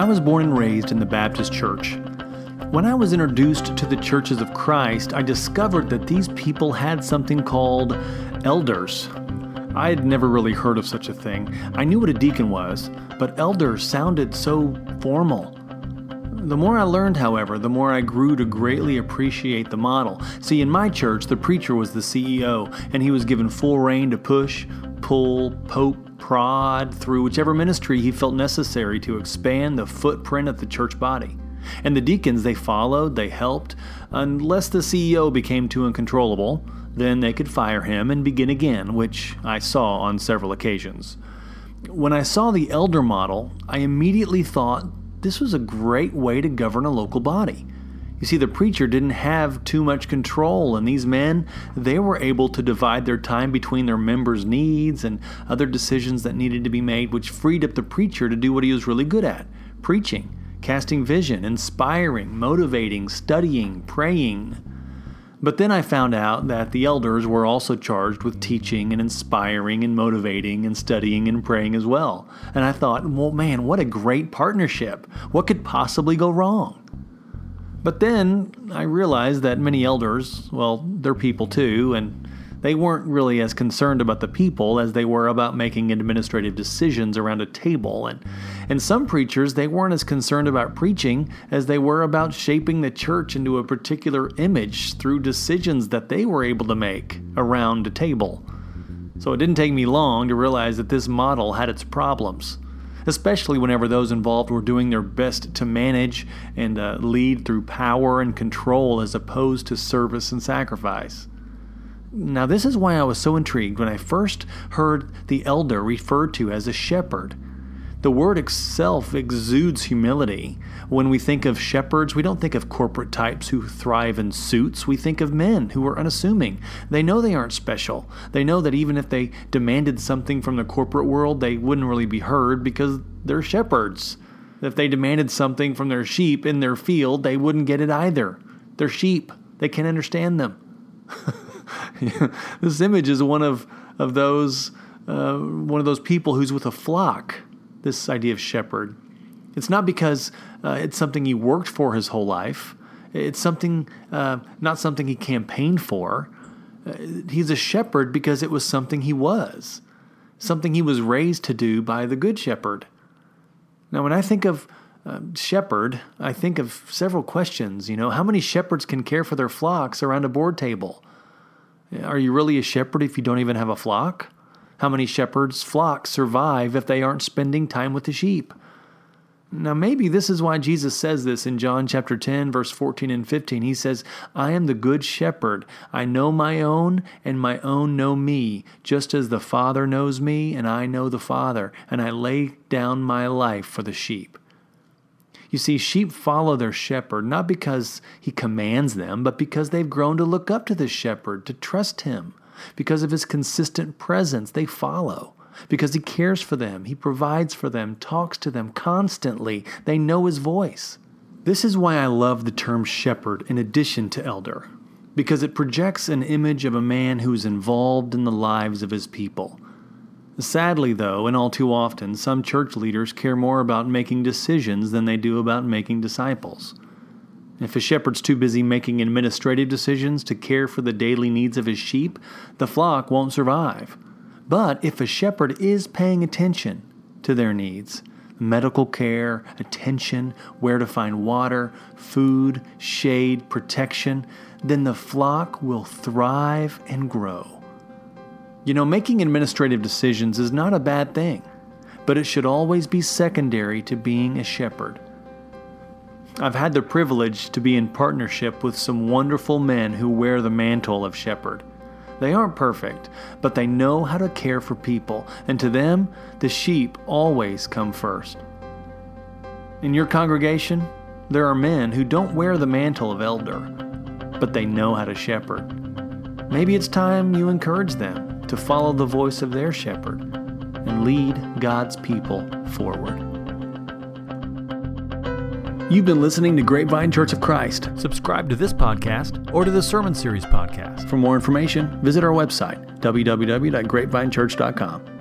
I was born and raised in the Baptist Church. When I was introduced to the churches of Christ, I discovered that these people had something called elders. I had never really heard of such a thing. I knew what a deacon was, but elders sounded so formal. The more I learned, however, the more I grew to greatly appreciate the model. See, in my church, the preacher was the CEO, and he was given full rein to push, pull, poke, prod through whichever ministry he felt necessary to expand the footprint of the church body. And the deacons, they followed, they helped, unless the CEO became too uncontrollable. Then they could fire him and begin again, which I saw on several occasions. When I saw the elder model, I immediately thought this was a great way to govern a local body. You see, the preacher didn't have too much control, and these men, they were able to divide their time between their members' needs and other decisions that needed to be made, which freed up the preacher to do what he was really good at preaching, casting vision, inspiring, motivating, studying, praying. But then I found out that the elders were also charged with teaching and inspiring and motivating and studying and praying as well. And I thought, well, man, what a great partnership. What could possibly go wrong? But then I realized that many elders, well, they're people too, and they weren't really as concerned about the people as they were about making administrative decisions around a table. And, and some preachers, they weren't as concerned about preaching as they were about shaping the church into a particular image through decisions that they were able to make around a table. So it didn't take me long to realize that this model had its problems, especially whenever those involved were doing their best to manage and uh, lead through power and control as opposed to service and sacrifice. Now, this is why I was so intrigued when I first heard the elder referred to as a shepherd. The word itself exudes humility. When we think of shepherds, we don't think of corporate types who thrive in suits. We think of men who are unassuming. They know they aren't special. They know that even if they demanded something from the corporate world, they wouldn't really be heard because they're shepherds. If they demanded something from their sheep in their field, they wouldn't get it either. They're sheep, they can't understand them. this image is one of of those uh, one of those people who's with a flock. This idea of shepherd. It's not because uh, it's something he worked for his whole life. It's something uh, not something he campaigned for. Uh, he's a shepherd because it was something he was, something he was raised to do by the good shepherd. Now, when I think of uh, shepherd, I think of several questions. You know, how many shepherds can care for their flocks around a board table? Are you really a shepherd if you don't even have a flock? How many shepherds' flocks survive if they aren't spending time with the sheep? Now, maybe this is why Jesus says this in John chapter 10, verse 14 and 15. He says, I am the good shepherd. I know my own, and my own know me, just as the Father knows me, and I know the Father, and I lay down my life for the sheep. You see, sheep follow their shepherd not because he commands them, but because they've grown to look up to the shepherd, to trust him. Because of his consistent presence, they follow. Because he cares for them, he provides for them, talks to them constantly. They know his voice. This is why I love the term shepherd in addition to elder, because it projects an image of a man who is involved in the lives of his people Sadly, though, and all too often, some church leaders care more about making decisions than they do about making disciples. If a shepherd's too busy making administrative decisions to care for the daily needs of his sheep, the flock won't survive. But if a shepherd is paying attention to their needs, medical care, attention, where to find water, food, shade, protection, then the flock will thrive and grow. You know, making administrative decisions is not a bad thing, but it should always be secondary to being a shepherd. I've had the privilege to be in partnership with some wonderful men who wear the mantle of shepherd. They aren't perfect, but they know how to care for people, and to them, the sheep always come first. In your congregation, there are men who don't wear the mantle of elder, but they know how to shepherd. Maybe it's time you encourage them to follow the voice of their shepherd and lead God's people forward. You've been listening to Grapevine Church of Christ. Subscribe to this podcast or to the Sermon Series podcast. For more information, visit our website, www.grapevinechurch.com.